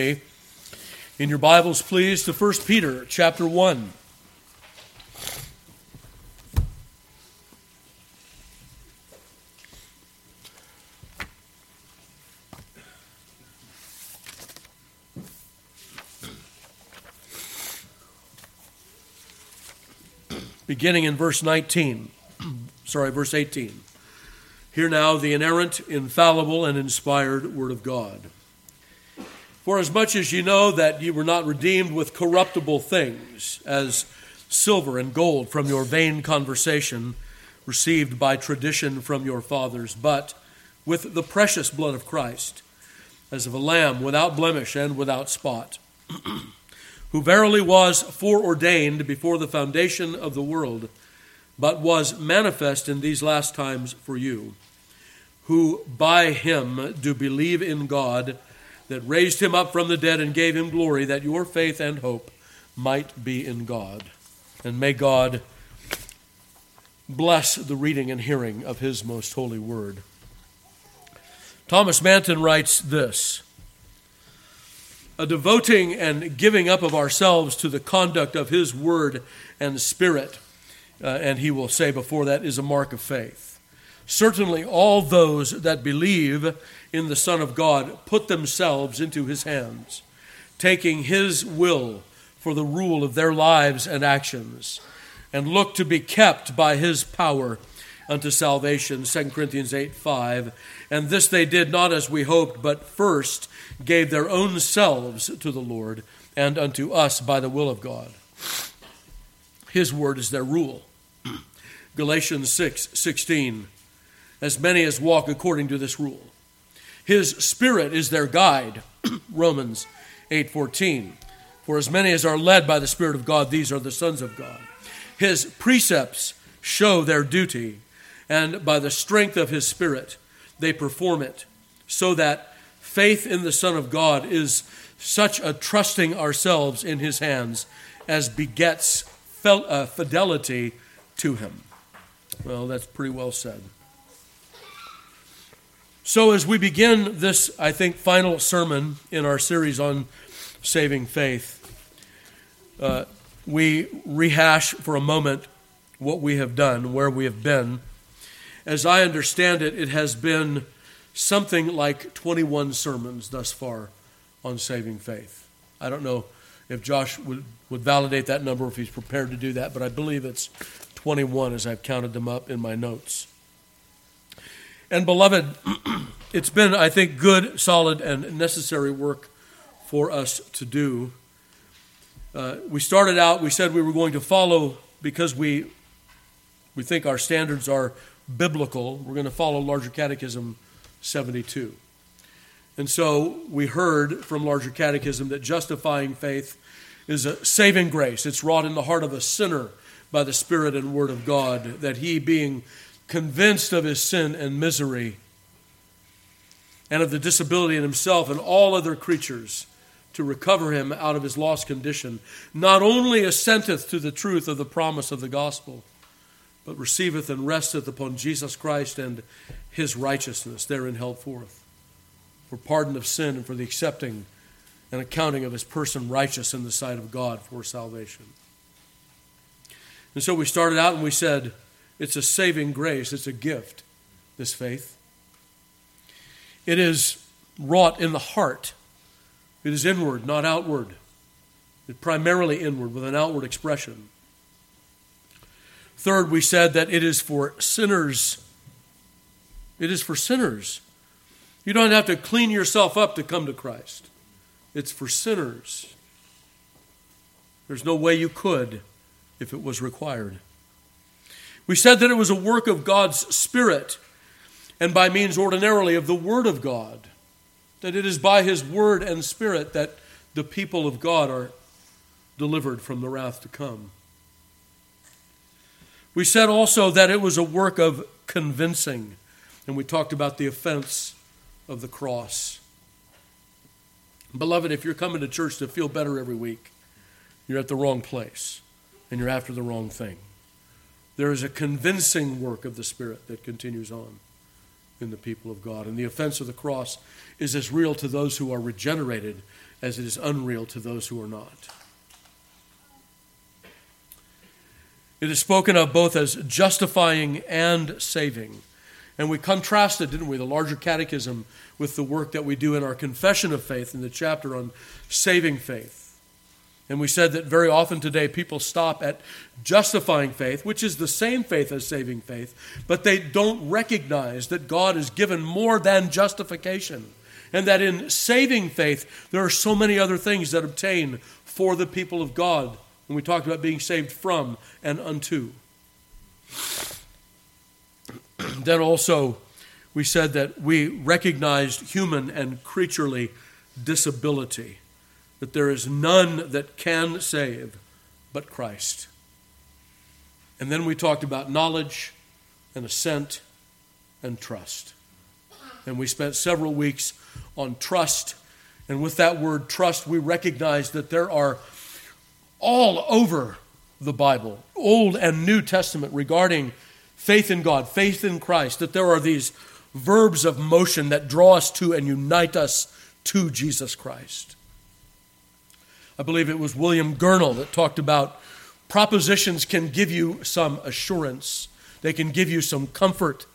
In your Bibles, please, to 1 Peter chapter 1. Beginning in verse 19, sorry, verse 18. Hear now the inerrant, infallible, and inspired Word of God. For as much as you know that you were not redeemed with corruptible things, as silver and gold from your vain conversation received by tradition from your fathers, but with the precious blood of Christ, as of a lamb without blemish and without spot, who verily was foreordained before the foundation of the world, but was manifest in these last times for you, who by him do believe in God that raised him up from the dead and gave him glory, that your faith and hope might be in God. And may God bless the reading and hearing of his most holy word. Thomas Manton writes this A devoting and giving up of ourselves to the conduct of his word and spirit, uh, and he will say before that, is a mark of faith. Certainly, all those that believe in the Son of God put themselves into his hands, taking his will for the rule of their lives and actions, and look to be kept by his power unto salvation. 2 Corinthians 8 5. And this they did not as we hoped, but first gave their own selves to the Lord and unto us by the will of God. His word is their rule. Galatians 6 16 as many as walk according to this rule. His spirit is their guide. Romans 8:14. For as many as are led by the spirit of God, these are the sons of God. His precepts show their duty, and by the strength of his spirit they perform it, so that faith in the Son of God is such a trusting ourselves in his hands as begets uh, fidelity to him. Well, that's pretty well said. So, as we begin this, I think, final sermon in our series on saving faith, uh, we rehash for a moment what we have done, where we have been. As I understand it, it has been something like 21 sermons thus far on saving faith. I don't know if Josh would, would validate that number if he's prepared to do that, but I believe it's 21 as I've counted them up in my notes. And beloved, it's been, I think, good, solid, and necessary work for us to do. Uh, we started out, we said we were going to follow because we, we think our standards are biblical. We're going to follow Larger Catechism 72. And so we heard from Larger Catechism that justifying faith is a saving grace. It's wrought in the heart of a sinner by the Spirit and Word of God, that he, being convinced of his sin and misery, and of the disability in himself and all other creatures, to recover him out of his lost condition, not only assenteth to the truth of the promise of the gospel, but receiveth and resteth upon Jesus Christ and his righteousness therein held forth, for pardon of sin and for the accepting and accounting of his person righteous in the sight of God for salvation. And so we started out and we said, it's a saving grace, it's a gift, this faith. It is wrought in the heart, it is inward, not outward. It's primarily inward with an outward expression. Third, we said that it is for sinners. It is for sinners. You don't have to clean yourself up to come to Christ. It's for sinners. There's no way you could if it was required. We said that it was a work of God's Spirit, and by means ordinarily of the Word of God. That it is by His Word and Spirit that the people of God are delivered from the wrath to come. We said also that it was a work of convincing, and we talked about the offense of the cross. Beloved, if you're coming to church to feel better every week, you're at the wrong place and you're after the wrong thing. There is a convincing work of the Spirit that continues on in the people of God. And the offense of the cross is as real to those who are regenerated as it is unreal to those who are not. It is spoken of both as justifying and saving. And we contrasted, didn't we, the larger catechism with the work that we do in our confession of faith in the chapter on saving faith. And we said that very often today people stop at justifying faith, which is the same faith as saving faith, but they don't recognize that God has given more than justification. And that in saving faith, there are so many other things that obtain for the people of God. And we talked about being saved from and unto. then also, we said that we recognized human and creaturely disability, that there is none that can save but Christ. And then we talked about knowledge and assent and trust. And we spent several weeks on trust. And with that word trust, we recognize that there are all over the Bible, Old and New Testament, regarding faith in God, faith in Christ, that there are these verbs of motion that draw us to and unite us to Jesus Christ. I believe it was William Gurnall that talked about propositions can give you some assurance, they can give you some comfort,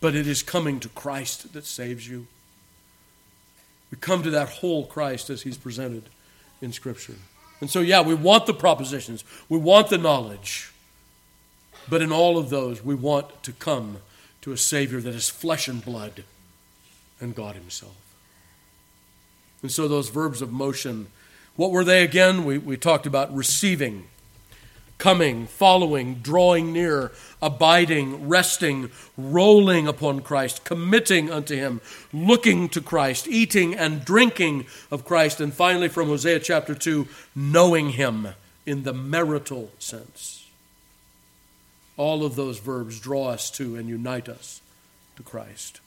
but it is coming to Christ that saves you. We come to that whole Christ as he's presented in Scripture. And so, yeah, we want the propositions, we want the knowledge. But in all of those, we want to come to a Savior that is flesh and blood and God Himself. And so, those verbs of motion, what were they again? We, we talked about receiving, coming, following, drawing near, abiding, resting, rolling upon Christ, committing unto Him, looking to Christ, eating and drinking of Christ, and finally from Hosea chapter 2, knowing Him in the marital sense. All of those verbs draw us to and unite us to Christ.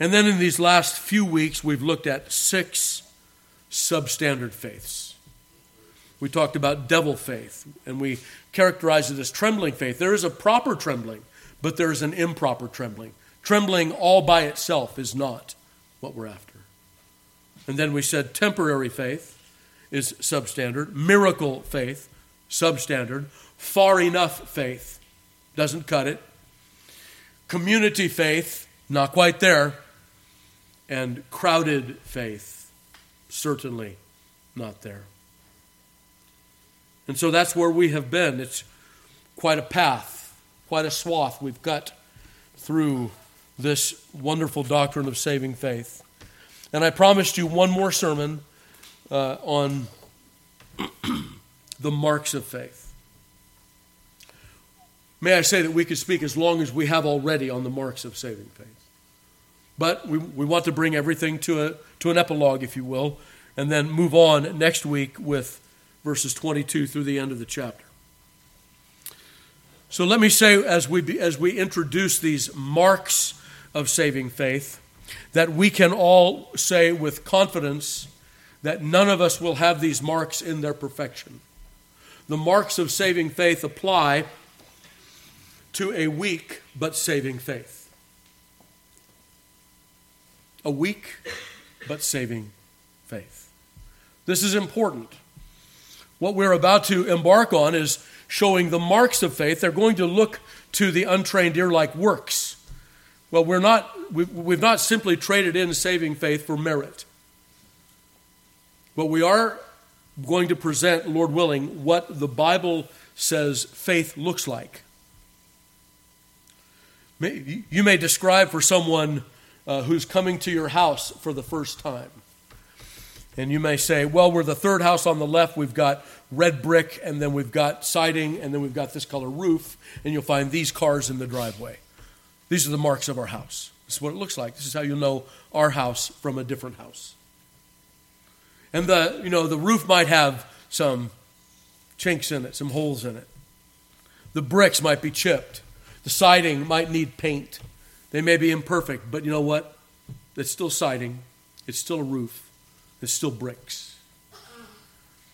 And then in these last few weeks, we've looked at six substandard faiths. We talked about devil faith, and we characterized it as trembling faith. There is a proper trembling, but there is an improper trembling. Trembling all by itself is not what we're after. And then we said temporary faith is substandard, miracle faith, substandard, far enough faith doesn't cut it. Community faith, not quite there. And crowded faith, certainly not there. And so that's where we have been. It's quite a path, quite a swath we've cut through this wonderful doctrine of saving faith. And I promised you one more sermon uh, on the marks of faith. May I say that we could speak as long as we have already on the marks of saving faith. But we, we want to bring everything to, a, to an epilogue, if you will, and then move on next week with verses 22 through the end of the chapter. So let me say, as we, as we introduce these marks of saving faith, that we can all say with confidence that none of us will have these marks in their perfection. The marks of saving faith apply to a weak but saving faith. A weak but saving faith. This is important. What we're about to embark on is showing the marks of faith. They're going to look to the untrained ear like works. Well, we're not, we've not simply traded in saving faith for merit. But we are going to present, Lord willing, what the Bible says faith looks like. You may describe for someone uh, who's coming to your house for the first time. And you may say, well, we're the third house on the left. We've got red brick, and then we've got siding, and then we've got this color roof, and you'll find these cars in the driveway. These are the marks of our house. This is what it looks like. This is how you'll know our house from a different house. And the, you know, the roof might have some chinks in it, some holes in it. The bricks might be chipped. The siding might need paint. They may be imperfect, but you know what? It's still siding, it's still a roof, it's still bricks.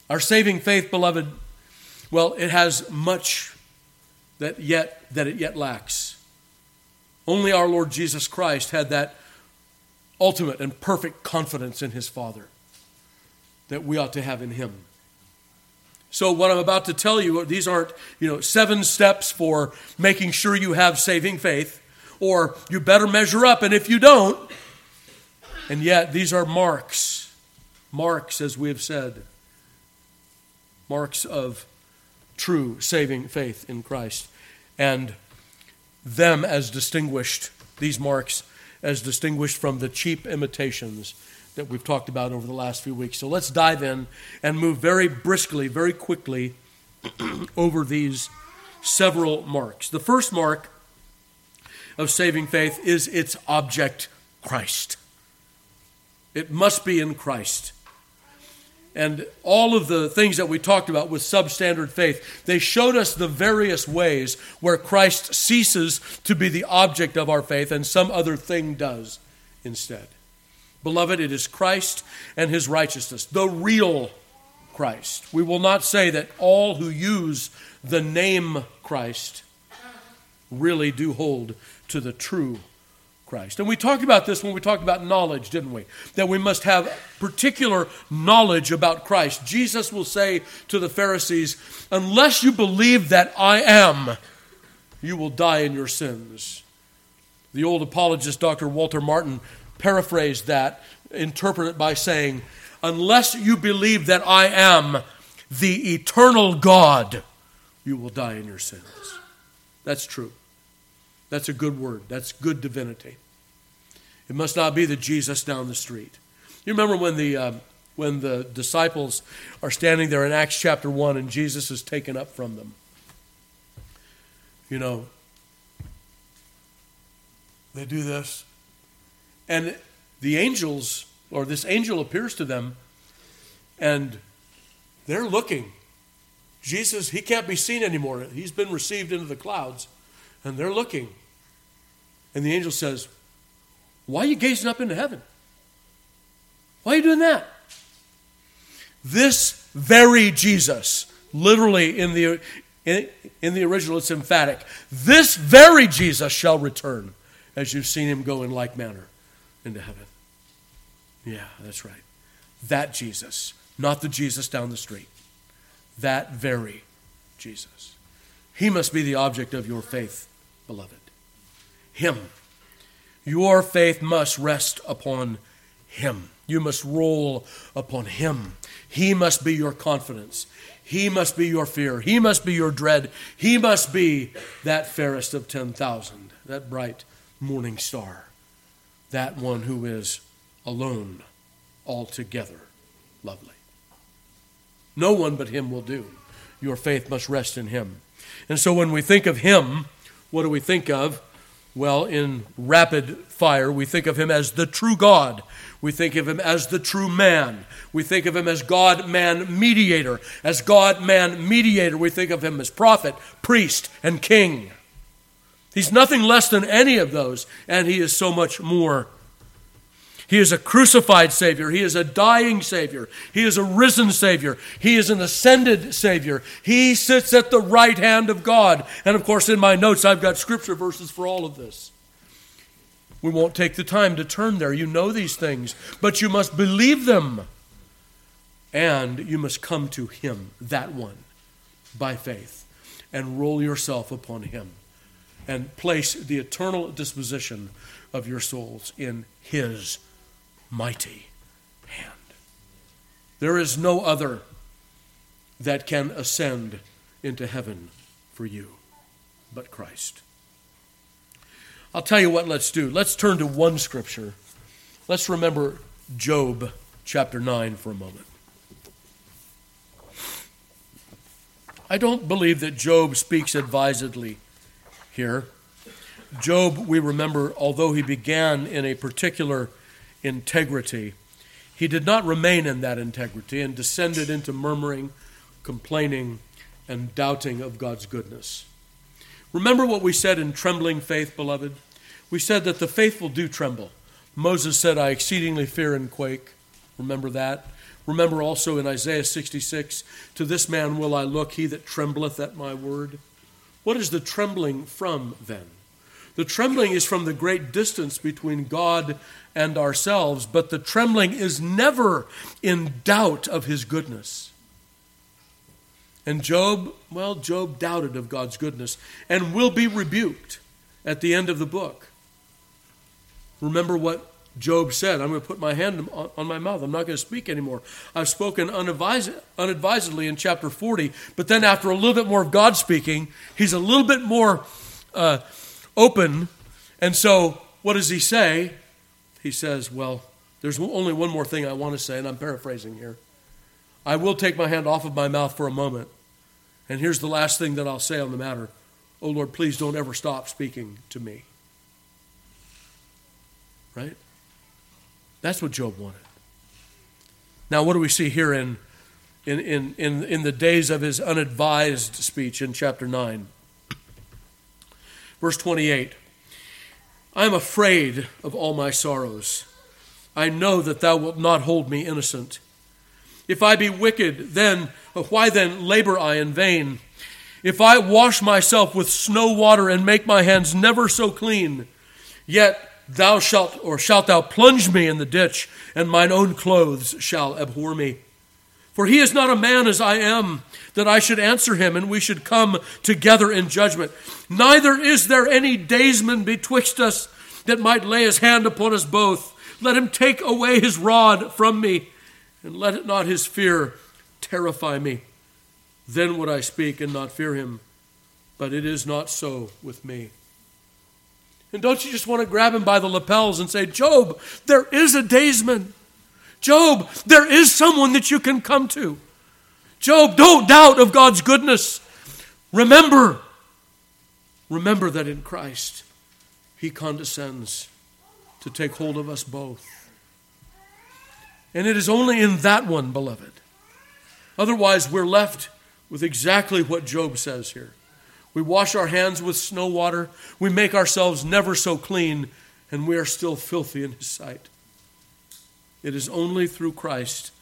Our saving faith, beloved, well, it has much that yet that it yet lacks. Only our Lord Jesus Christ had that ultimate and perfect confidence in his Father. that we ought to have in Him. So, what I'm about to tell you, these aren't, you know, seven steps for making sure you have saving faith, or you better measure up, and if you don't, and yet these are marks, marks, as we have said, marks of true saving faith in Christ, and them as distinguished, these marks as distinguished from the cheap imitations that we've talked about over the last few weeks. So let's dive in and move very briskly, very quickly over these several marks. The first mark of saving faith is its object, Christ. It must be in Christ. And all of the things that we talked about with substandard faith, they showed us the various ways where Christ ceases to be the object of our faith and some other thing does instead. Beloved, it is Christ and his righteousness, the real Christ. We will not say that all who use the name Christ really do hold to the true Christ. And we talked about this when we talked about knowledge, didn't we? That we must have particular knowledge about Christ. Jesus will say to the Pharisees, Unless you believe that I am, you will die in your sins. The old apologist, Dr. Walter Martin, paraphrased that, interpret it by saying, Unless you believe that I am the eternal God, you will die in your sins. That's true. That's a good word. That's good divinity. It must not be the Jesus down the street. You remember when the, uh, when the disciples are standing there in Acts chapter 1 and Jesus is taken up from them? You know, they do this. And the angels, or this angel appears to them, and they're looking. Jesus, he can't be seen anymore. He's been received into the clouds, and they're looking. And the angel says, Why are you gazing up into heaven? Why are you doing that? This very Jesus, literally in the, in, in the original, it's emphatic. This very Jesus shall return as you've seen him go in like manner into heaven. Yeah, that's right. That Jesus, not the Jesus down the street. That very Jesus. He must be the object of your faith, beloved. Him. Your faith must rest upon Him. You must roll upon Him. He must be your confidence. He must be your fear. He must be your dread. He must be that fairest of 10,000, that bright morning star that one who is alone, altogether lovely. No one but him will do. Your faith must rest in him. And so when we think of him, what do we think of? Well, in rapid fire, we think of him as the true God. We think of him as the true man. We think of him as God man mediator. As God man mediator, we think of him as prophet, priest, and king. He's nothing less than any of those, and he is so much more. He is a crucified Savior. He is a dying Savior. He is a risen Savior. He is an ascended Savior. He sits at the right hand of God. And of course, in my notes, I've got scripture verses for all of this. We won't take the time to turn there. You know these things, but you must believe them. And you must come to Him, that one, by faith, and roll yourself upon Him and place the eternal disposition of your souls in His mighty hand. There is no other that can ascend into heaven for you but Christ. I'll tell you what, let's do. Let's turn to one scripture. Let's remember Job chapter 9 for a moment. I don't believe that Job speaks advisedly here. Job, we remember, although he began in a particular integrity, he did not remain in that integrity and descended into murmuring, complaining, and doubting of God's goodness. Remember what we said in trembling faith, beloved? We said that the faithful do tremble. Moses said, I exceedingly fear and quake. Remember that? Remember also in Isaiah 66, To this man will I look, he that trembleth at my word. What is the trembling from then? The trembling is from the great distance between God and ourselves, but the trembling is never in doubt of his goodness. And Job, well, Job doubted of God's goodness and will be rebuked at the end of the book. Remember what Job said I'm going to put my hand on my mouth. I'm not going to speak anymore. I've spoken unadvisedly in chapter 40, but then after a little bit more of God speaking, he's a little bit more. Uh, open. And so, what does he say? He says, Well, there's only one more thing I want to say, and I'm paraphrasing here. I will take my hand off of my mouth for a moment. And here's the last thing that I'll say on the matter. Oh Lord, please don't ever stop speaking to me. Right? That's what Job wanted. Now, what do we see here in, in, in, in, in the days of his unadvised speech in chapter 9? Verse 28 I am afraid of all my sorrows. I know that thou wilt not hold me innocent. If I be wicked, then uh, why then labor I in vain? If I wash myself with snow water and make my hands never so clean, yet thou shalt or shalt thou plunge me in the ditch, and mine own clothes shall abhor me. For he is not a man as I am, that I should answer him, and we should come together in judgment. Neither is there any daysman betwixt us that might lay his hand upon us both. Let him take away his rod from me, and let it not his fear terrify me. Then would I speak and not fear him. But it is not so with me. And don't you just want to grab him by the lapels and say, Job, there is a daysman. Job, there is someone that you can come to. Job, don't doubt of God's goodness. Remember, remember that in Christ, He condescends to take hold of us both. And it is only in that one, beloved. Otherwise, we're left with exactly what Job says here. We wash our hands with snow water, we make ourselves never so clean, and we are still filthy in His sight. It is only through Christ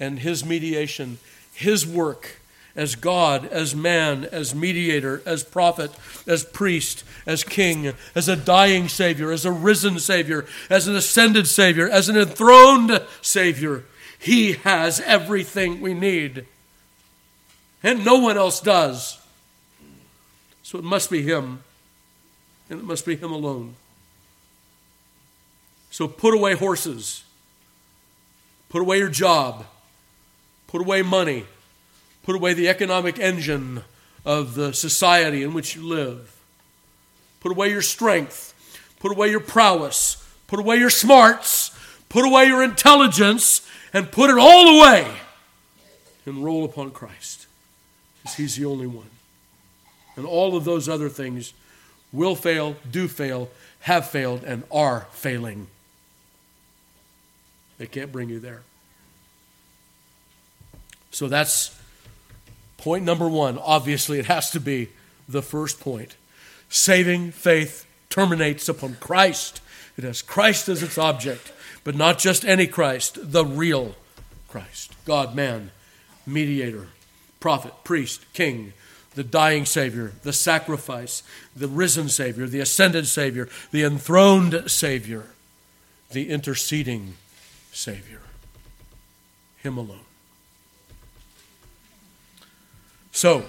and His mediation, His work as God, as man, as mediator, as prophet, as priest, as king, as a dying Savior, as a risen Savior, as an ascended Savior, as an enthroned Savior. He has everything we need. And no one else does. So it must be Him. And it must be Him alone. So put away horses Put away your job. Put away money. Put away the economic engine of the society in which you live. Put away your strength. Put away your prowess. Put away your smarts. Put away your intelligence and put it all away and roll upon Christ because He's the only one. And all of those other things will fail, do fail, have failed, and are failing. They can't bring you there. So that's point number one. Obviously, it has to be the first point. Saving faith terminates upon Christ. It has Christ as its object, but not just any Christ, the real Christ. God, man, mediator, prophet, priest, king, the dying Savior, the sacrifice, the risen Savior, the ascended Savior, the enthroned Savior, the interceding Savior. Him alone. So,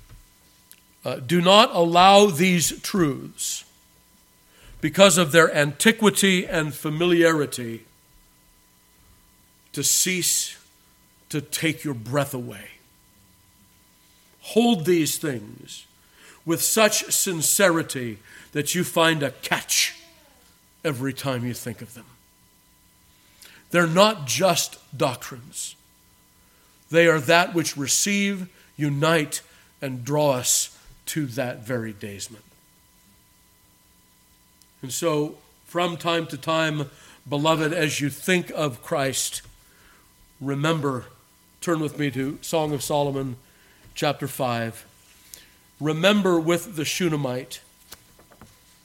uh, do not allow these truths, because of their antiquity and familiarity, to cease to take your breath away. Hold these things with such sincerity that you find a catch every time you think of them. They're not just doctrines, they are that which receive, unite, and draw us to that very daysman. And so, from time to time, beloved, as you think of Christ, remember, turn with me to Song of Solomon, chapter 5. Remember with the Shunammite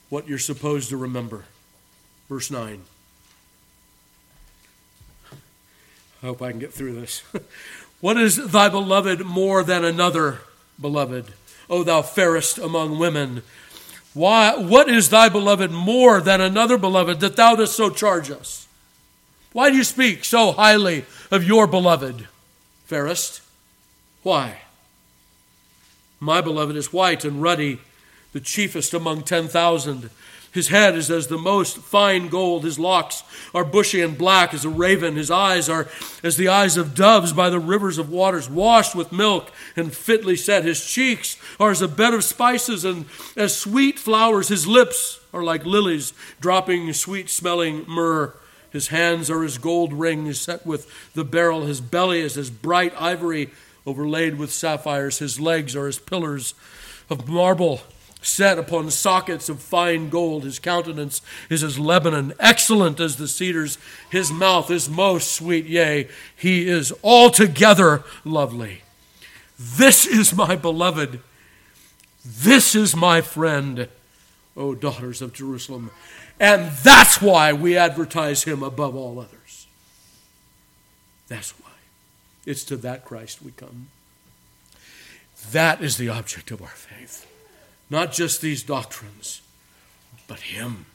what you're supposed to remember. Verse 9. I hope I can get through this. what is thy beloved more than another beloved? O thou fairest among women, Why, what is thy beloved more than another beloved that thou dost so charge us? Why do you speak so highly of your beloved, fairest? Why? My beloved is white and ruddy, the chiefest among ten thousand. His head is as the most fine gold. His locks are bushy and black as a raven. His eyes are as the eyes of doves by the rivers of waters, washed with milk and fitly set. His cheeks are as a bed of spices and as sweet flowers. His lips are like lilies, dropping sweet smelling myrrh. His hands are as gold rings set with the beryl. His belly is as bright ivory overlaid with sapphires. His legs are as pillars of marble set upon sockets of fine gold. His countenance is as Lebanon, excellent as the cedars. His mouth is most sweet, yea, he is altogether lovely. This is my beloved. This is my friend, O daughters of Jerusalem. And that's why we advertise him above all others. That's why. It's to that Christ we come. That is the object of our faith. Not just these doctrines, but Him,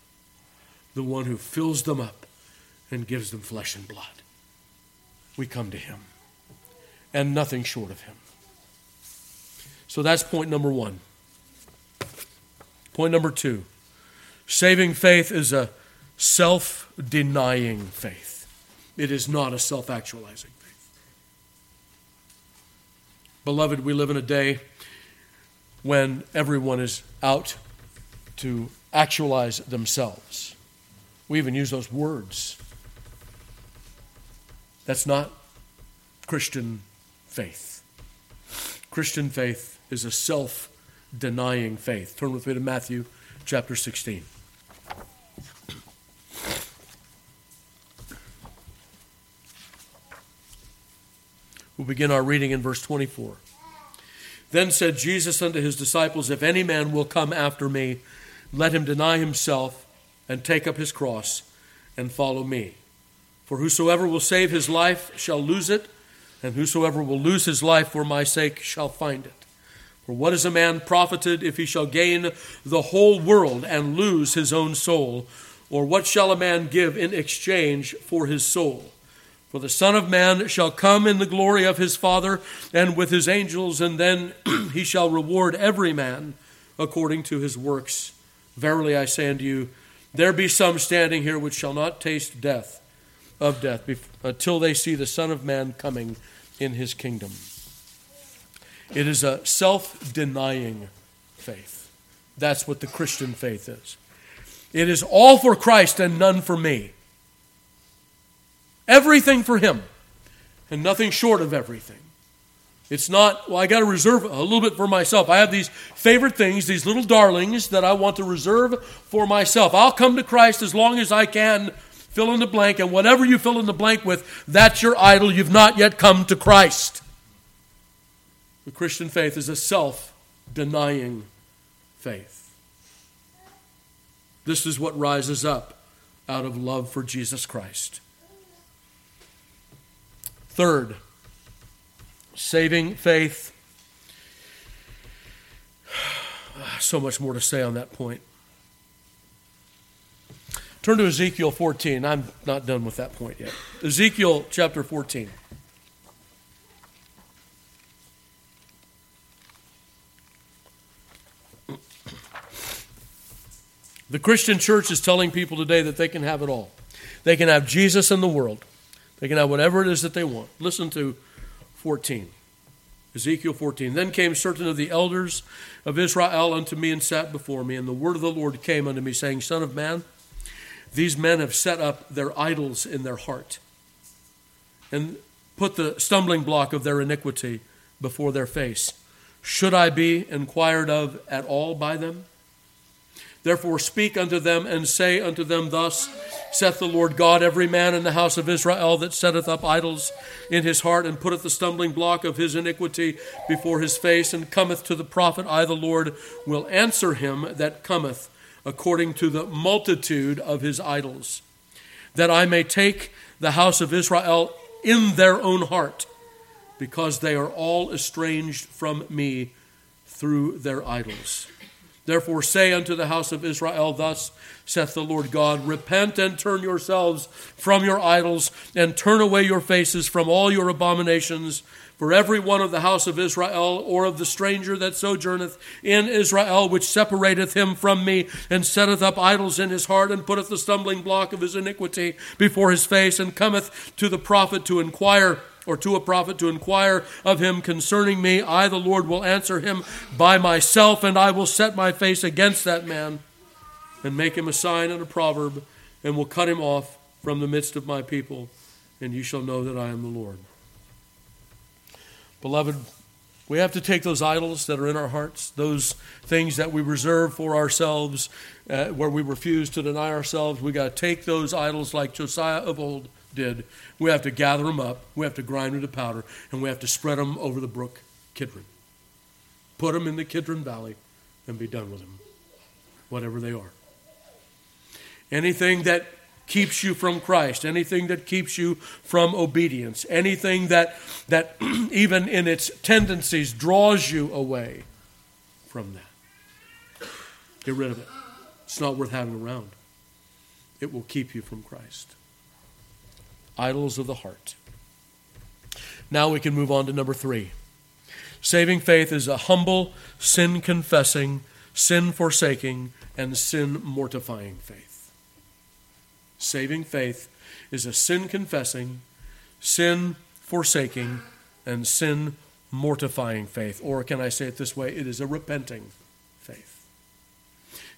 the one who fills them up and gives them flesh and blood. We come to Him, and nothing short of Him. So that's point number one. Point number two saving faith is a self denying faith, it is not a self actualizing faith. Beloved, we live in a day when everyone is out to actualize themselves. We even use those words. That's not Christian faith. Christian faith is a self denying faith. Turn with me to Matthew chapter 16. We'll begin our reading in verse 24. Then said Jesus unto his disciples, If any man will come after me, let him deny himself and take up his cross and follow me. For whosoever will save his life shall lose it, and whosoever will lose his life for my sake shall find it. For what is a man profited if he shall gain the whole world and lose his own soul? Or what shall a man give in exchange for his soul? For the Son of Man shall come in the glory of his Father and with his angels, and then he shall reward every man according to his works. Verily I say unto you, there be some standing here which shall not taste death of death until they see the Son of Man coming in his kingdom. It is a self denying faith. That's what the Christian faith is. It is all for Christ and none for me. Everything for Him and nothing short of everything. It's not, well, I got to reserve a little bit for myself. I have these favorite things, these little darlings that I want to reserve for myself. I'll come to Christ as long as I can, fill in the blank, and whatever you fill in the blank with, that's your idol. You've not yet come to Christ. The Christian faith is a self denying faith. This is what rises up out of love for Jesus Christ. Third, saving faith. So much more to say on that point. Turn to Ezekiel 14. I'm not done with that point yet. Ezekiel chapter 14. The Christian church is telling people today that they can have it all. They can have Jesus in the world. They can have whatever it is that they want. Listen to 14. Ezekiel 14. Then came certain of the elders of Israel unto me and sat before me. And the word of the Lord came unto me, saying, Son of man, these men have set up their idols in their heart and put the stumbling block of their iniquity before their face. Should I be inquired of at all by them? Therefore, speak unto them and say unto them, Thus saith the Lord God, every man in the house of Israel that setteth up idols in his heart and putteth the stumbling block of his iniquity before his face and cometh to the prophet, I, the Lord, will answer him that cometh according to the multitude of his idols, that I may take the house of Israel in their own heart, because they are all estranged from me through their idols. Therefore, say unto the house of Israel, Thus saith the Lord God Repent and turn yourselves from your idols, and turn away your faces from all your abominations. For every one of the house of Israel, or of the stranger that sojourneth in Israel, which separateth him from me, and setteth up idols in his heart, and putteth the stumbling block of his iniquity before his face, and cometh to the prophet to inquire, or to a prophet to inquire of him concerning me, I, the Lord, will answer him by myself, and I will set my face against that man, and make him a sign and a proverb, and will cut him off from the midst of my people, and you shall know that I am the Lord. Beloved, we have to take those idols that are in our hearts, those things that we reserve for ourselves, uh, where we refuse to deny ourselves. We got to take those idols like Josiah of old did. We have to gather them up, we have to grind them to powder, and we have to spread them over the brook Kidron. Put them in the Kidron Valley and be done with them, whatever they are. Anything that keeps you from Christ, anything that keeps you from obedience, anything that, that even in its tendencies draws you away from that. Get rid of it. It's not worth having around. It will keep you from Christ. Idols of the heart. Now we can move on to number three. Saving faith is a humble, sin confessing, sin forsaking, and sin mortifying faith. Saving faith is a sin confessing, sin forsaking, and sin mortifying faith. Or can I say it this way? It is a repenting faith.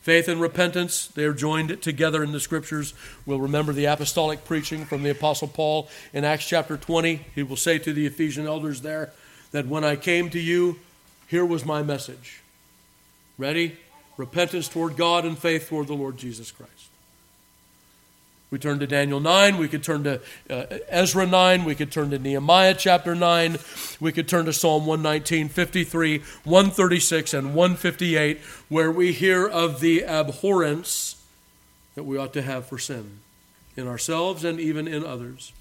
Faith and repentance, they are joined together in the scriptures. We'll remember the apostolic preaching from the Apostle Paul in Acts chapter 20. He will say to the Ephesian elders there that when I came to you, here was my message. Ready? Repentance toward God and faith toward the Lord Jesus Christ. We turn to Daniel 9. We could turn to uh, Ezra 9. We could turn to Nehemiah chapter 9. We could turn to Psalm 119, 53, 136, and 158, where we hear of the abhorrence that we ought to have for sin in ourselves and even in others.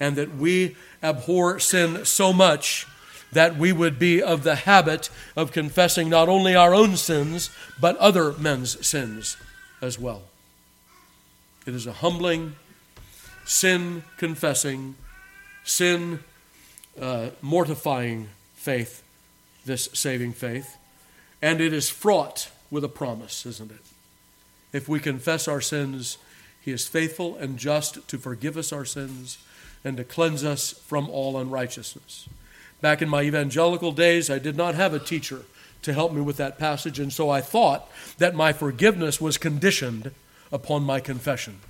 And that we abhor sin so much that we would be of the habit of confessing not only our own sins, but other men's sins as well. It is a humbling, sin confessing, sin uh, mortifying faith, this saving faith. And it is fraught with a promise, isn't it? If we confess our sins, He is faithful and just to forgive us our sins and to cleanse us from all unrighteousness. Back in my evangelical days, I did not have a teacher to help me with that passage, and so I thought that my forgiveness was conditioned upon my confession.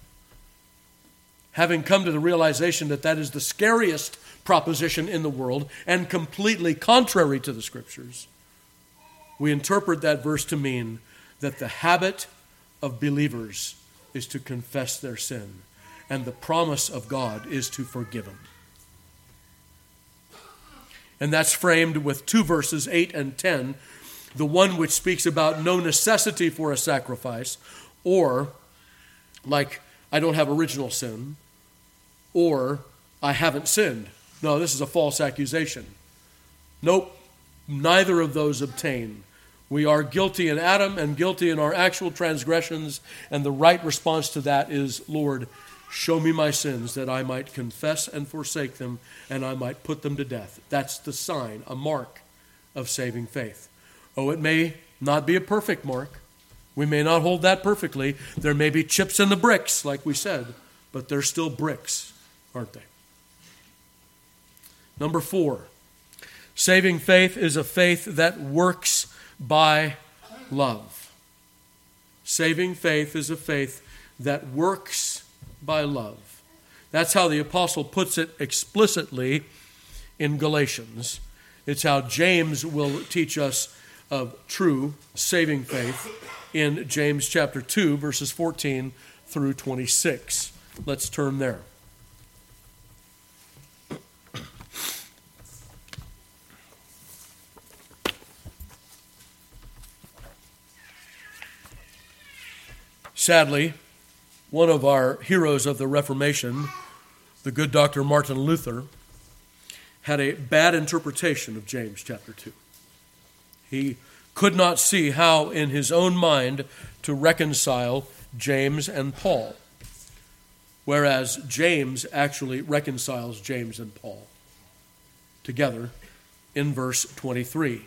Having come to the realization that that is the scariest proposition in the world and completely contrary to the scriptures, we interpret that verse to mean that the habit of believers is to confess their sin, and the promise of God is to forgive them. And that's framed with two verses, 8 and 10. The one which speaks about no necessity for a sacrifice, or like I don't have original sin, or I haven't sinned. No, this is a false accusation. Nope, neither of those obtain. We are guilty in Adam and guilty in our actual transgressions, and the right response to that is, Lord, show me my sins that I might confess and forsake them and I might put them to death. That's the sign, a mark of saving faith. Oh, it may not be a perfect mark. We may not hold that perfectly. There may be chips in the bricks, like we said, but they're still bricks, aren't they? Number four, saving faith is a faith that works by love. Saving faith is a faith that works by love. That's how the apostle puts it explicitly in Galatians. It's how James will teach us of true saving faith in James chapter 2, verses 14 through 26. Let's turn there. Sadly, one of our heroes of the Reformation, the good Dr. Martin Luther, had a bad interpretation of James chapter 2. He could not see how, in his own mind, to reconcile James and Paul, whereas James actually reconciles James and Paul together in verse 23.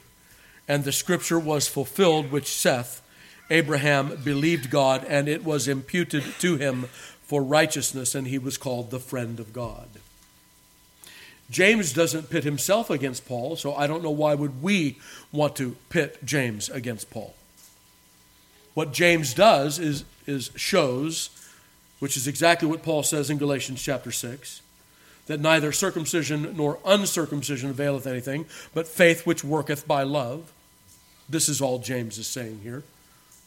And the scripture was fulfilled which saith, Abraham believed God, and it was imputed to him for righteousness, and he was called the friend of God. James doesn't pit himself against Paul, so I don't know why would we want to pit James against Paul. What James does is, is shows, which is exactly what Paul says in Galatians chapter 6, that neither circumcision nor uncircumcision availeth anything, but faith which worketh by love. This is all James is saying here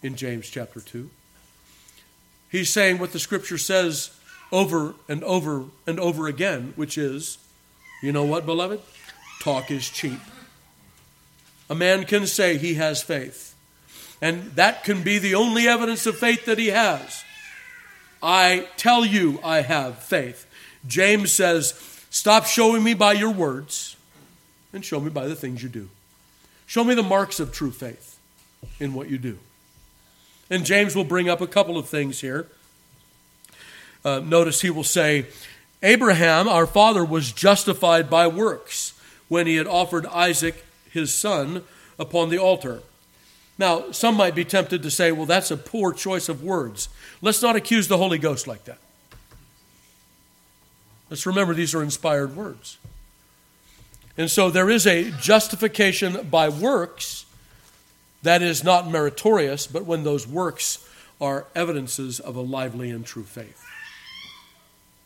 in James chapter 2. He's saying what the scripture says over and over and over again, which is you know what, beloved? Talk is cheap. A man can say he has faith, and that can be the only evidence of faith that he has. I tell you, I have faith. James says, Stop showing me by your words and show me by the things you do. Show me the marks of true faith in what you do. And James will bring up a couple of things here. Uh, notice he will say, Abraham, our father, was justified by works when he had offered Isaac, his son, upon the altar. Now, some might be tempted to say, well, that's a poor choice of words. Let's not accuse the Holy Ghost like that. Let's remember these are inspired words. And so there is a justification by works that is not meritorious, but when those works are evidences of a lively and true faith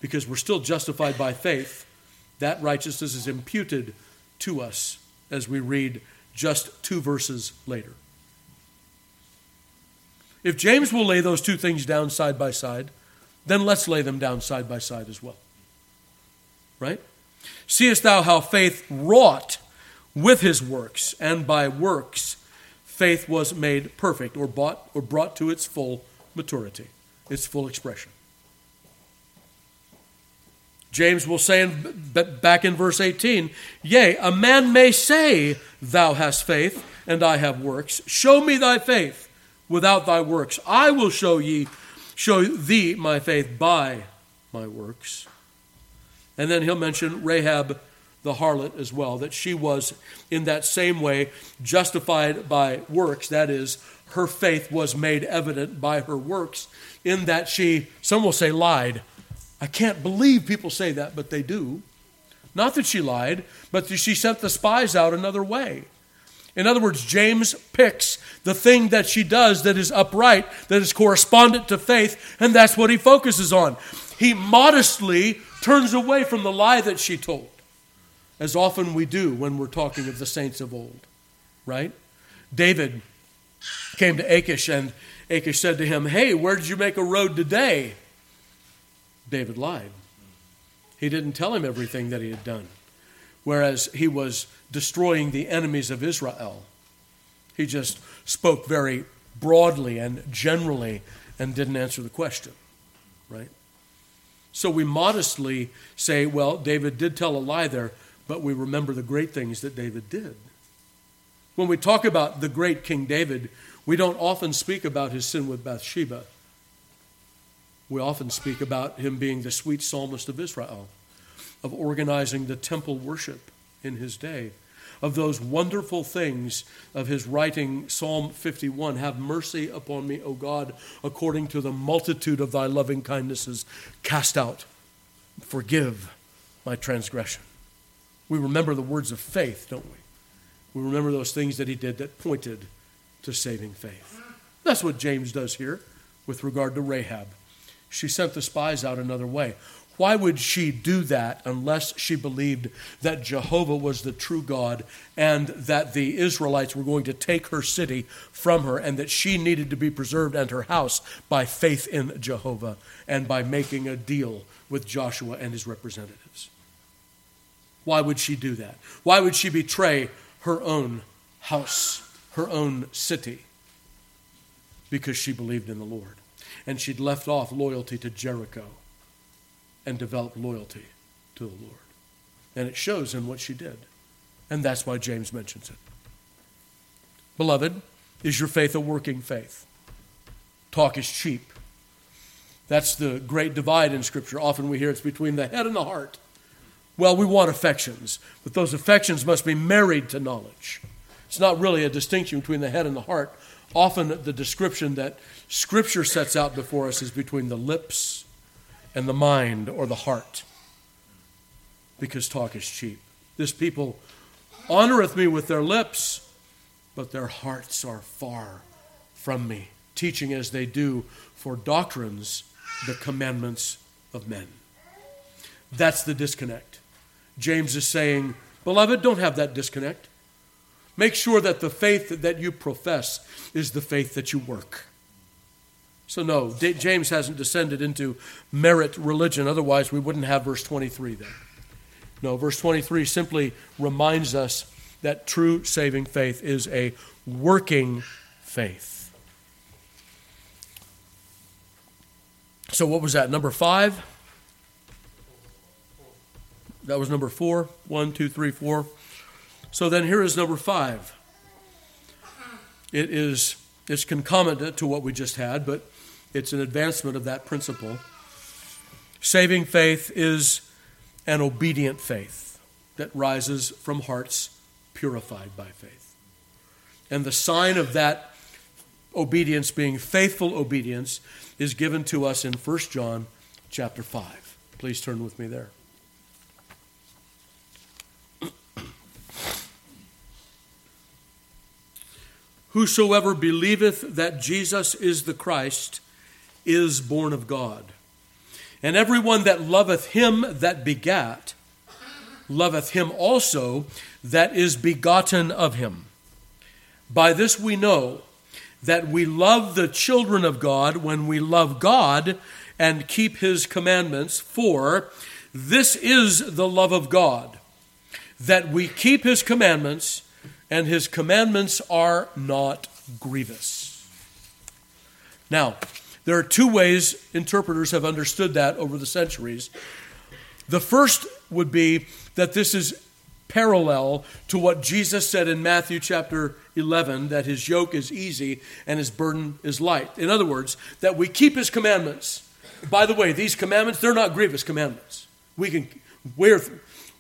because we're still justified by faith, that righteousness is imputed to us as we read just two verses later. If James will lay those two things down side by side, then let's lay them down side by side as well. Right? Seest thou how faith wrought with his works, and by works faith was made perfect or bought or brought to its full maturity, its full expression. James will say in, back in verse 18, Yea, a man may say, Thou hast faith, and I have works. Show me thy faith without thy works. I will show ye, show thee my faith by my works. And then he'll mention Rahab the harlot as well, that she was in that same way justified by works. That is, her faith was made evident by her works, in that she, some will say, lied I can't believe people say that, but they do. Not that she lied, but that she sent the spies out another way. In other words, James picks the thing that she does that is upright, that is correspondent to faith, and that's what he focuses on. He modestly turns away from the lie that she told, as often we do when we're talking of the saints of old, right? David came to Achish, and Achish said to him, Hey, where did you make a road today? David lied. He didn't tell him everything that he had done. Whereas he was destroying the enemies of Israel, he just spoke very broadly and generally and didn't answer the question, right? So we modestly say, well, David did tell a lie there, but we remember the great things that David did. When we talk about the great King David, we don't often speak about his sin with Bathsheba. We often speak about him being the sweet psalmist of Israel, of organizing the temple worship in his day, of those wonderful things of his writing Psalm 51 Have mercy upon me, O God, according to the multitude of thy loving kindnesses. Cast out, forgive my transgression. We remember the words of faith, don't we? We remember those things that he did that pointed to saving faith. That's what James does here with regard to Rahab she sent the spies out another way. Why would she do that unless she believed that Jehovah was the true God and that the Israelites were going to take her city from her and that she needed to be preserved and her house by faith in Jehovah and by making a deal with Joshua and his representatives? Why would she do that? Why would she betray her own house, her own city? Because she believed in the Lord and she'd left off loyalty to Jericho and developed loyalty to the Lord. And it shows in what she did. And that's why James mentions it. beloved, is your faith a working faith? Talk is cheap. That's the great divide in Scripture. Often we hear it's between the head and the heart. Well, we want affections, but those affections must be married to knowledge. It's not really a distinction between the head and the heart. Often the description that Scripture sets out before us is between the lips and the mind or the heart, because talk is cheap. This people honoreth me with their lips, but their hearts are far from me, teaching as they do for doctrines the commandments of men. That's the disconnect. James is saying, Beloved, don't have that disconnect. Make sure that the faith that you profess is the faith that you work. So, no, James hasn't descended into merit religion. Otherwise, we wouldn't have verse 23 there. No, verse 23 simply reminds us that true saving faith is a working faith. So, what was that? Number five? That was number four. One, two, three, four. So then here is number five. It is it's concomitant to what we just had, but it's an advancement of that principle. Saving faith is an obedient faith that rises from hearts purified by faith. And the sign of that obedience being faithful obedience is given to us in 1 John chapter 5. Please turn with me there. Whosoever believeth that Jesus is the Christ is born of God. And everyone that loveth him that begat, loveth him also that is begotten of him. By this we know that we love the children of God when we love God and keep his commandments, for this is the love of God, that we keep his commandments and his commandments are not grievous. Now, there are two ways interpreters have understood that over the centuries. The first would be that this is parallel to what Jesus said in Matthew chapter 11 that his yoke is easy and his burden is light. In other words, that we keep his commandments. By the way, these commandments, they're not grievous commandments. We can, we're,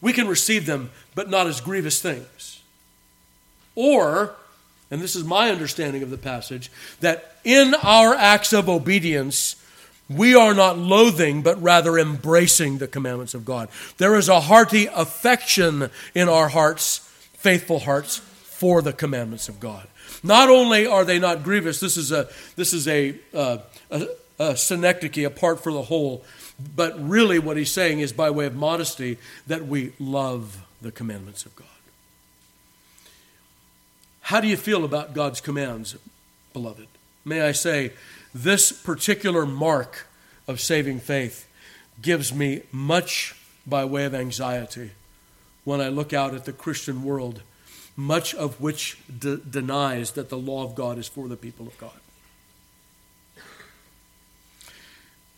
we can receive them, but not as grievous things. Or, and this is my understanding of the passage, that in our acts of obedience, we are not loathing, but rather embracing the commandments of God. There is a hearty affection in our hearts, faithful hearts, for the commandments of God. Not only are they not grievous, this is a, this is a, uh, a, a synecdoche, a part for the whole, but really what he's saying is by way of modesty that we love the commandments of God. How do you feel about God's commands, beloved? May I say, this particular mark of saving faith gives me much by way of anxiety when I look out at the Christian world, much of which de- denies that the law of God is for the people of God.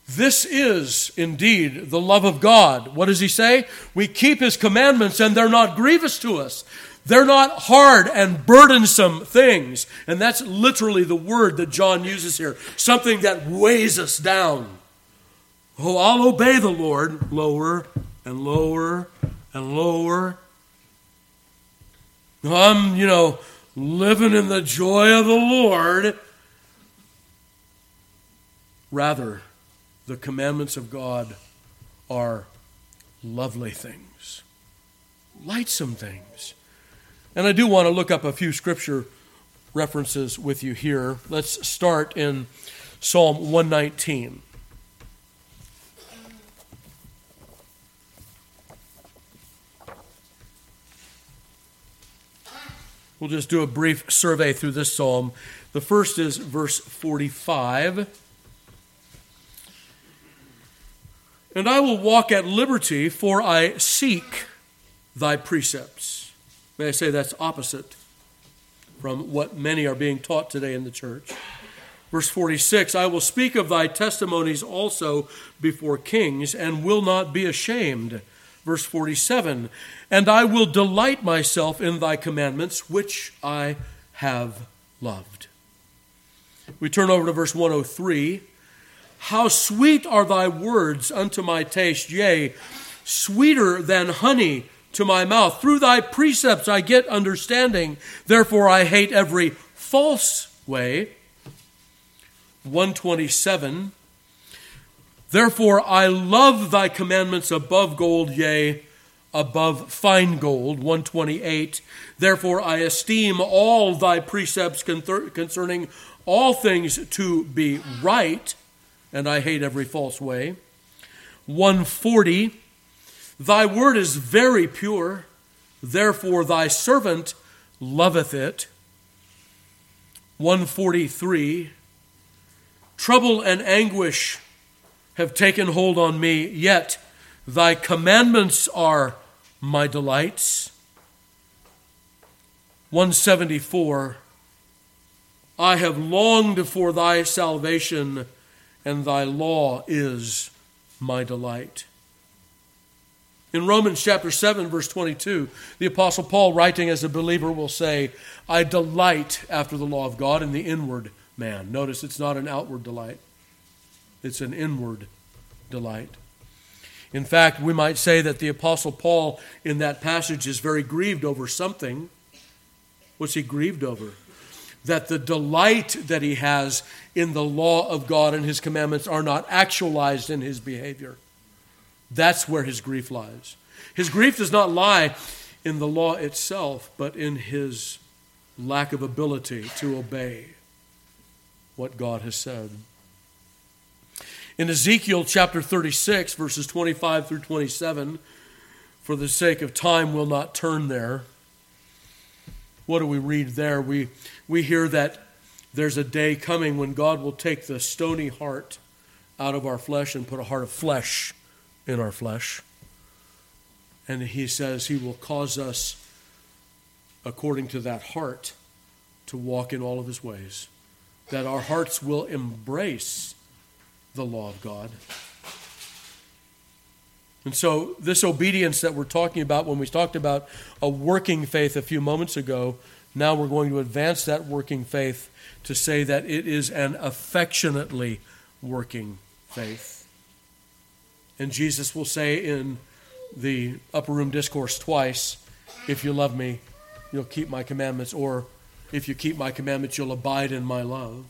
This is indeed the love of God. What does he say? We keep his commandments and they're not grievous to us. They're not hard and burdensome things. And that's literally the word that John uses here something that weighs us down. Oh, I'll obey the Lord. Lower and lower and lower. I'm, you know, living in the joy of the Lord. Rather, the commandments of God are lovely things, lightsome things. And I do want to look up a few scripture references with you here. Let's start in Psalm 119. We'll just do a brief survey through this psalm. The first is verse 45. And I will walk at liberty, for I seek thy precepts. May I say that's opposite from what many are being taught today in the church. Verse 46 I will speak of thy testimonies also before kings and will not be ashamed. Verse 47 And I will delight myself in thy commandments, which I have loved. We turn over to verse 103. How sweet are thy words unto my taste, yea, sweeter than honey to my mouth. Through thy precepts I get understanding. Therefore I hate every false way. 127. Therefore I love thy commandments above gold, yea, above fine gold. 128. Therefore I esteem all thy precepts concerning all things to be right, and I hate every false way. 140. Thy word is very pure, therefore thy servant loveth it. 143 Trouble and anguish have taken hold on me, yet thy commandments are my delights. 174 I have longed for thy salvation, and thy law is my delight. In Romans chapter 7, verse 22, the Apostle Paul, writing as a believer, will say, I delight after the law of God in the inward man. Notice it's not an outward delight, it's an inward delight. In fact, we might say that the Apostle Paul in that passage is very grieved over something. What's he grieved over? That the delight that he has in the law of God and his commandments are not actualized in his behavior. That's where his grief lies. His grief does not lie in the law itself, but in his lack of ability to obey what God has said. In Ezekiel chapter 36, verses 25 through 27, for the sake of time, we'll not turn there. What do we read there? We, we hear that there's a day coming when God will take the stony heart out of our flesh and put a heart of flesh in our flesh. And he says he will cause us, according to that heart, to walk in all of his ways. That our hearts will embrace the law of God. And so, this obedience that we're talking about when we talked about a working faith a few moments ago, now we're going to advance that working faith to say that it is an affectionately working faith. And Jesus will say in the upper room discourse twice, If you love me, you'll keep my commandments, or if you keep my commandments, you'll abide in my love.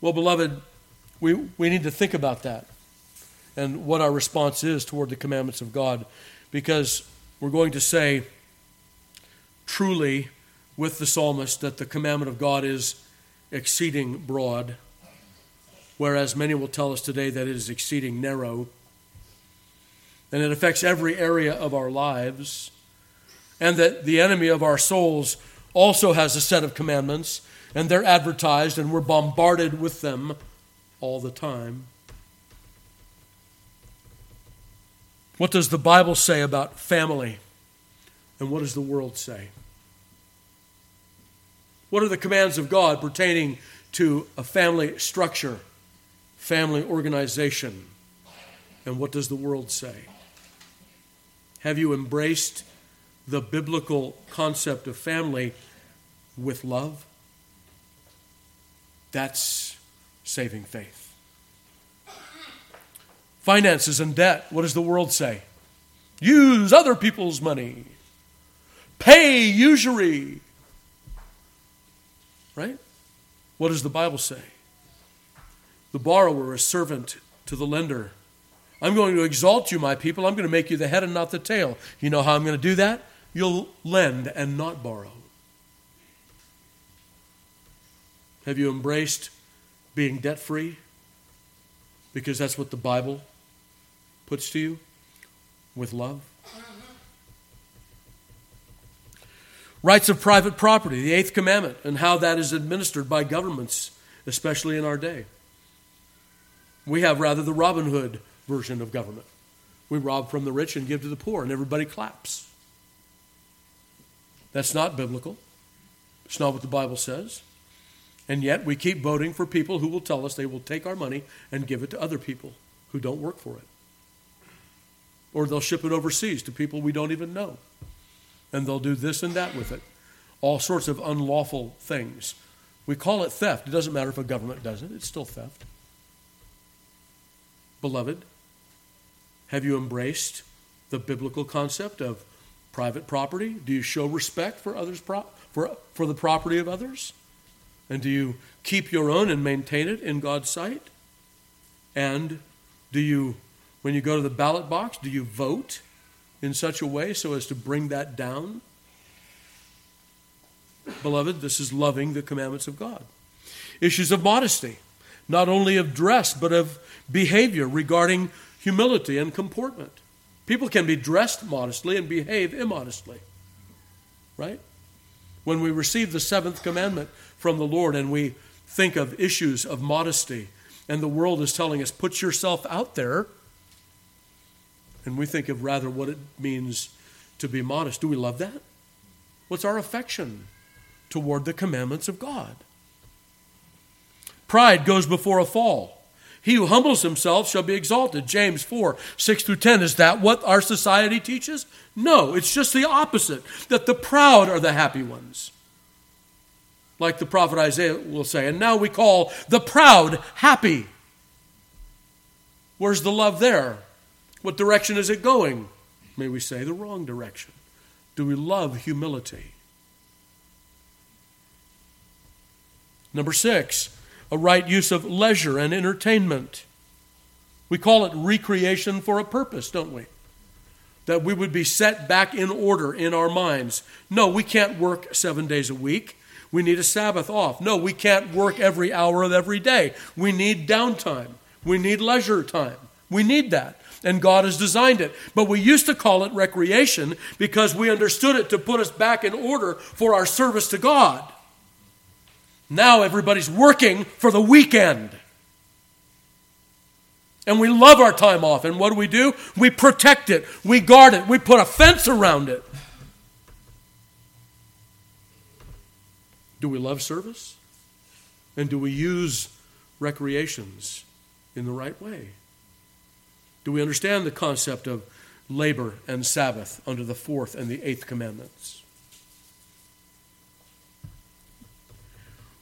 Well, beloved, we, we need to think about that and what our response is toward the commandments of God because we're going to say truly with the psalmist that the commandment of God is exceeding broad whereas many will tell us today that it is exceeding narrow. And it affects every area of our lives. And that the enemy of our souls also has a set of commandments, and they're advertised, and we're bombarded with them all the time. What does the Bible say about family? And what does the world say? What are the commands of God pertaining to a family structure? Family organization. And what does the world say? Have you embraced the biblical concept of family with love? That's saving faith. Finances and debt. What does the world say? Use other people's money. Pay usury. Right? What does the Bible say? The borrower a servant to the lender. I'm going to exalt you, my people. I'm going to make you the head and not the tail. You know how I'm going to do that? You'll lend and not borrow. Have you embraced being debt free? Because that's what the Bible puts to you with love. Rights of private property, the eighth commandment, and how that is administered by governments, especially in our day. We have rather the Robin Hood version of government. We rob from the rich and give to the poor, and everybody claps. That's not biblical. It's not what the Bible says. And yet we keep voting for people who will tell us they will take our money and give it to other people who don't work for it. Or they'll ship it overseas to people we don't even know. And they'll do this and that with it. all sorts of unlawful things. We call it theft. It doesn't matter if a government does it, it's still theft. Beloved, have you embraced the biblical concept of private property? Do you show respect for others pro- for, for the property of others? And do you keep your own and maintain it in God's sight? And do you, when you go to the ballot box, do you vote in such a way so as to bring that down? Beloved, this is loving the commandments of God. Issues of modesty, not only of dress, but of behavior regarding humility and comportment. People can be dressed modestly and behave immodestly, right? When we receive the seventh commandment from the Lord and we think of issues of modesty, and the world is telling us, put yourself out there, and we think of rather what it means to be modest. Do we love that? What's our affection toward the commandments of God? Pride goes before a fall. He who humbles himself shall be exalted. James 4, 6 through 10. Is that what our society teaches? No, it's just the opposite that the proud are the happy ones. Like the prophet Isaiah will say. And now we call the proud happy. Where's the love there? What direction is it going? May we say the wrong direction. Do we love humility? Number six, a right use of leisure and entertainment. We call it recreation for a purpose, don't we? That we would be set back in order in our minds. No, we can't work seven days a week. We need a Sabbath off. No, we can't work every hour of every day. We need downtime. We need leisure time. We need that. And God has designed it. But we used to call it recreation because we understood it to put us back in order for our service to God. Now everybody's working for the weekend. And we love our time off. And what do we do? We protect it, we guard it, we put a fence around it. Do we love service? And do we use recreations in the right way? Do we understand the concept of labor and Sabbath under the fourth and the eighth commandments?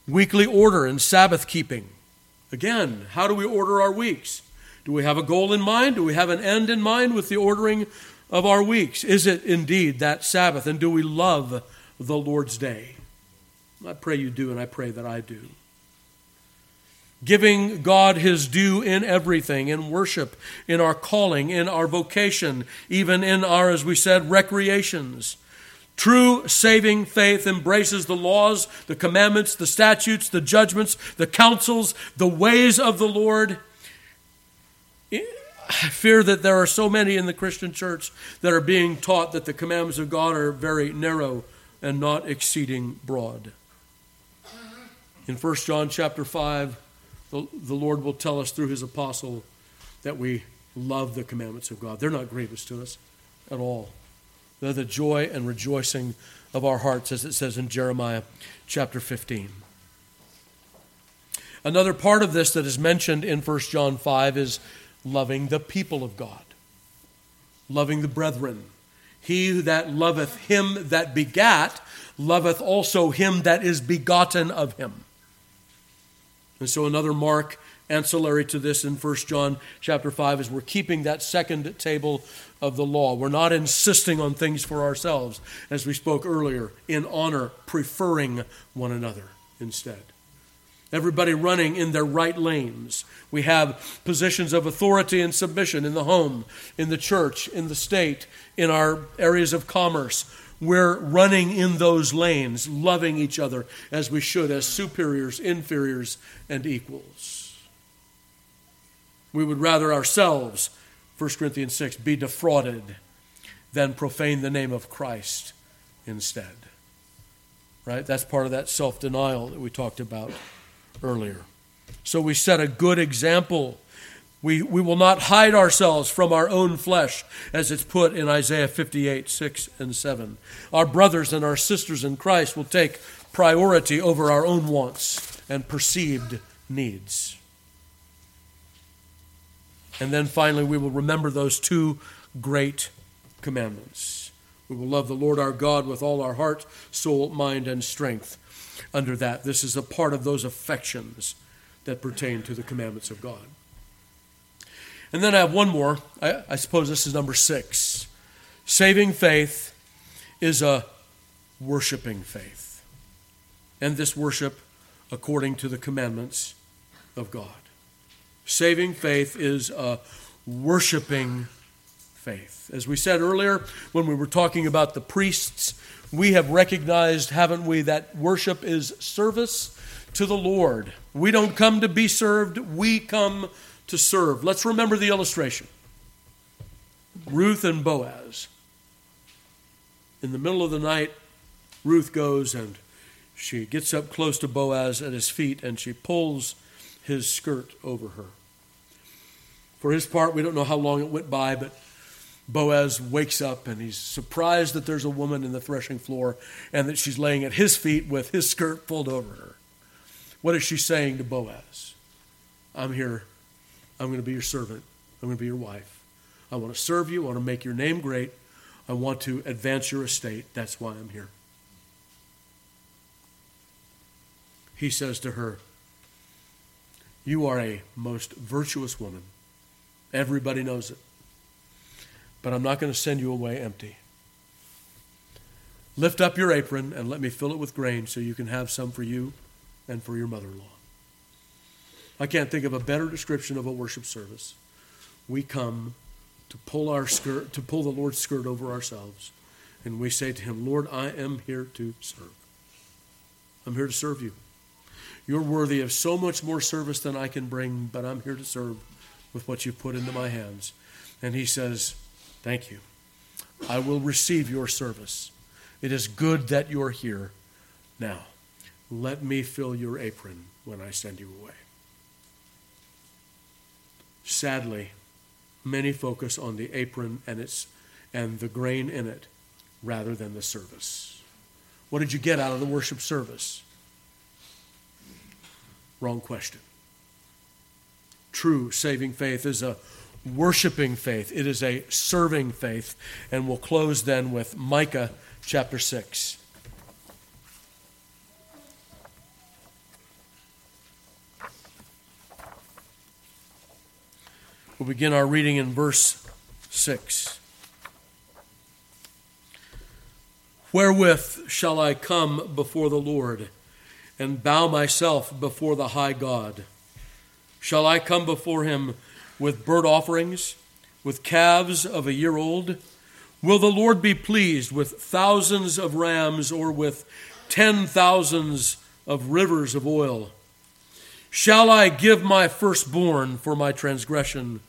Weekly order and Sabbath keeping. Again, how do we order our weeks? Do we have a goal in mind? Do we have an end in mind with the ordering of our weeks? Is it indeed that Sabbath? And do we love the Lord's day? I pray you do, and I pray that I do. Giving God his due in everything, in worship, in our calling, in our vocation, even in our, as we said, recreations. True saving faith embraces the laws, the commandments, the statutes, the judgments, the counsels, the ways of the Lord. I fear that there are so many in the Christian church that are being taught that the commandments of God are very narrow and not exceeding broad. In 1 John chapter 5, the, the Lord will tell us through his apostle that we love the commandments of God. They're not grievous to us at all. They're the joy and rejoicing of our hearts, as it says in Jeremiah chapter 15. Another part of this that is mentioned in 1 John 5 is loving the people of God, loving the brethren. He that loveth him that begat loveth also him that is begotten of him. And so another mark ancillary to this in 1 John chapter 5 is we're keeping that second table of the law. We're not insisting on things for ourselves, as we spoke earlier, in honor, preferring one another instead. Everybody running in their right lanes. We have positions of authority and submission in the home, in the church, in the state, in our areas of commerce we're running in those lanes, loving each other as we should, as superiors, inferiors, and equals. We would rather ourselves, 1 Corinthians 6, be defrauded than profane the name of Christ instead. Right? That's part of that self denial that we talked about earlier. So we set a good example we, we will not hide ourselves from our own flesh, as it's put in Isaiah 58, 6 and 7. Our brothers and our sisters in Christ will take priority over our own wants and perceived needs. And then finally, we will remember those two great commandments We will love the Lord our God with all our heart, soul, mind, and strength. Under that, this is a part of those affections that pertain to the commandments of God. And then I have one more. I, I suppose this is number six. Saving faith is a worshiping faith. And this worship according to the commandments of God. Saving faith is a worshiping faith. As we said earlier, when we were talking about the priests, we have recognized, haven't we, that worship is service to the Lord. We don't come to be served, we come to serve. Let's remember the illustration Ruth and Boaz. In the middle of the night, Ruth goes and she gets up close to Boaz at his feet and she pulls his skirt over her. For his part, we don't know how long it went by, but Boaz wakes up and he's surprised that there's a woman in the threshing floor and that she's laying at his feet with his skirt pulled over her. What is she saying to Boaz? I'm here. I'm going to be your servant. I'm going to be your wife. I want to serve you. I want to make your name great. I want to advance your estate. That's why I'm here. He says to her, You are a most virtuous woman. Everybody knows it. But I'm not going to send you away empty. Lift up your apron and let me fill it with grain so you can have some for you and for your mother in law. I can't think of a better description of a worship service. We come to pull our skirt, to pull the Lord's skirt over ourselves, and we say to Him, Lord, I am here to serve. I'm here to serve you. You're worthy of so much more service than I can bring, but I'm here to serve with what you've put into my hands. And He says, Thank you. I will receive your service. It is good that you're here. Now, let me fill your apron when I send you away. Sadly, many focus on the apron and its and the grain in it rather than the service. What did you get out of the worship service? Wrong question. True saving faith is a worshiping faith, it is a serving faith. And we'll close then with Micah chapter 6. We'll begin our reading in verse 6. Wherewith shall I come before the Lord and bow myself before the high God? Shall I come before him with burnt offerings, with calves of a year old? Will the Lord be pleased with thousands of rams or with ten thousands of rivers of oil? Shall I give my firstborn for my transgression,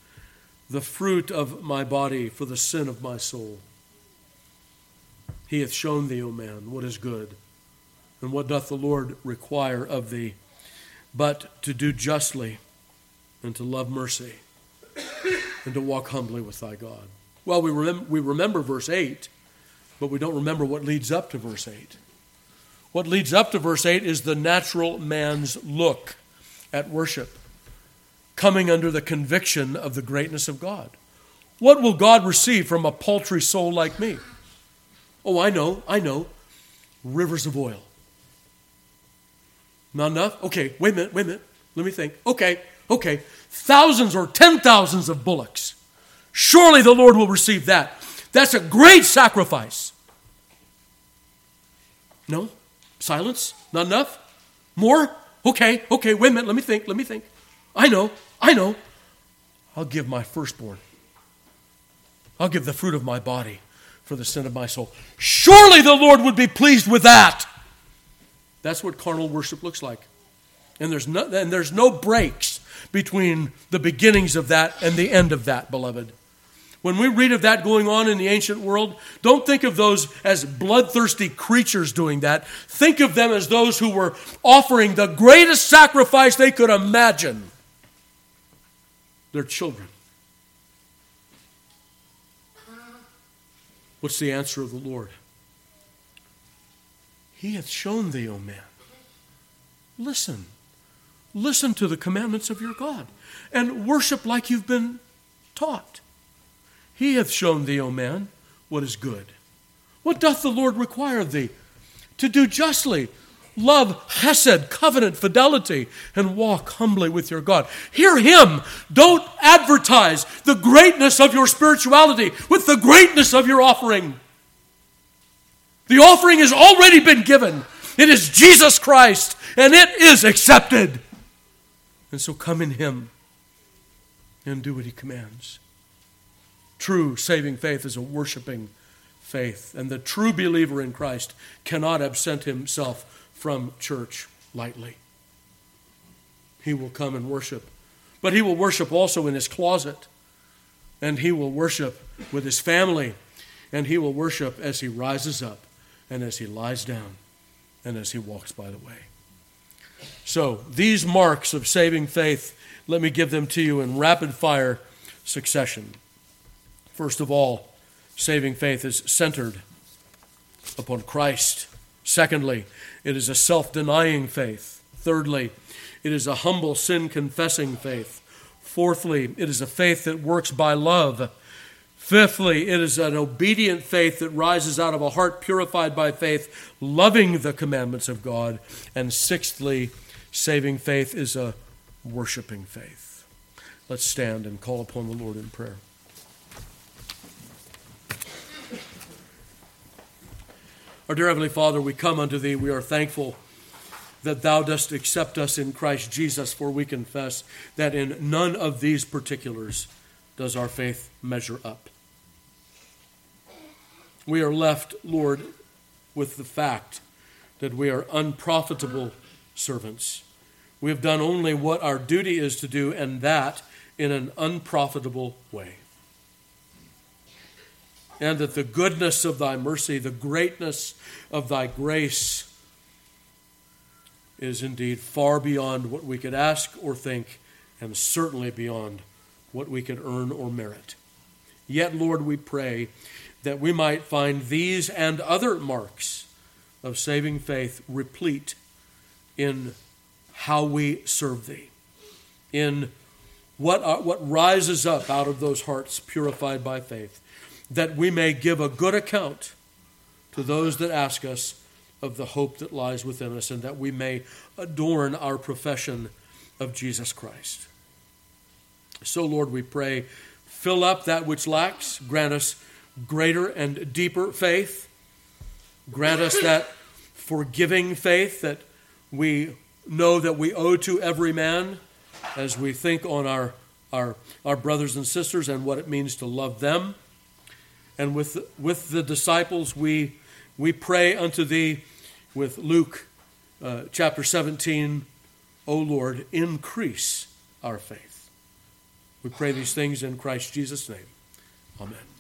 the fruit of my body for the sin of my soul? He hath shown thee, O man, what is good, and what doth the Lord require of thee, but to do justly, and to love mercy, and to walk humbly with thy God. Well, we, rem- we remember verse 8, but we don't remember what leads up to verse 8. What leads up to verse 8 is the natural man's look at worship, coming under the conviction of the greatness of God. What will God receive from a paltry soul like me? Oh, I know, I know. Rivers of oil. Not enough? Okay, wait a minute, wait a minute. Let me think. Okay, okay. Thousands or ten thousands of bullocks. Surely the Lord will receive that. That's a great sacrifice. No? Silence? Not enough? More? Okay, okay, wait a minute, let me think, let me think. I know, I know. I'll give my firstborn. I'll give the fruit of my body for the sin of my soul. Surely the Lord would be pleased with that. That's what carnal worship looks like. And there's no, and there's no breaks between the beginnings of that and the end of that, beloved. When we read of that going on in the ancient world, don't think of those as bloodthirsty creatures doing that. Think of them as those who were offering the greatest sacrifice they could imagine their children. What's the answer of the Lord? He hath shown thee, O man. Listen. Listen to the commandments of your God and worship like you've been taught. He hath shown thee, O man, what is good. What doth the Lord require of thee? To do justly, love chesed, covenant, fidelity, and walk humbly with your God. Hear him. Don't advertise the greatness of your spirituality with the greatness of your offering. The offering has already been given. It is Jesus Christ, and it is accepted. And so come in him and do what he commands. True saving faith is a worshiping faith, and the true believer in Christ cannot absent himself from church lightly. He will come and worship, but he will worship also in his closet, and he will worship with his family, and he will worship as he rises up and as he lies down and as he walks by the way. So, these marks of saving faith, let me give them to you in rapid fire succession. First of all, saving faith is centered upon Christ. Secondly, it is a self denying faith. Thirdly, it is a humble sin confessing faith. Fourthly, it is a faith that works by love. Fifthly, it is an obedient faith that rises out of a heart purified by faith, loving the commandments of God. And sixthly, saving faith is a worshiping faith. Let's stand and call upon the Lord in prayer. Our dear Heavenly Father, we come unto Thee. We are thankful that Thou dost accept us in Christ Jesus, for we confess that in none of these particulars does our faith measure up we are left, Lord, with the fact that we are unprofitable servants. We have done only what our duty is to do, and that in an unprofitable way. And that the goodness of thy mercy, the greatness of thy grace, is indeed far beyond what we could ask or think, and certainly beyond what we could earn or merit. Yet, Lord, we pray that we might find these and other marks of saving faith replete in how we serve Thee, in what, are, what rises up out of those hearts purified by faith, that we may give a good account to those that ask us of the hope that lies within us, and that we may adorn our profession of Jesus Christ. So, Lord, we pray, fill up that which lacks, grant us greater and deeper faith. Grant us that forgiving faith that we know that we owe to every man as we think on our, our, our brothers and sisters and what it means to love them. And with, with the disciples, we, we pray unto thee with Luke uh, chapter 17, O Lord, increase our faith. We pray these things in Christ Jesus' name. Amen.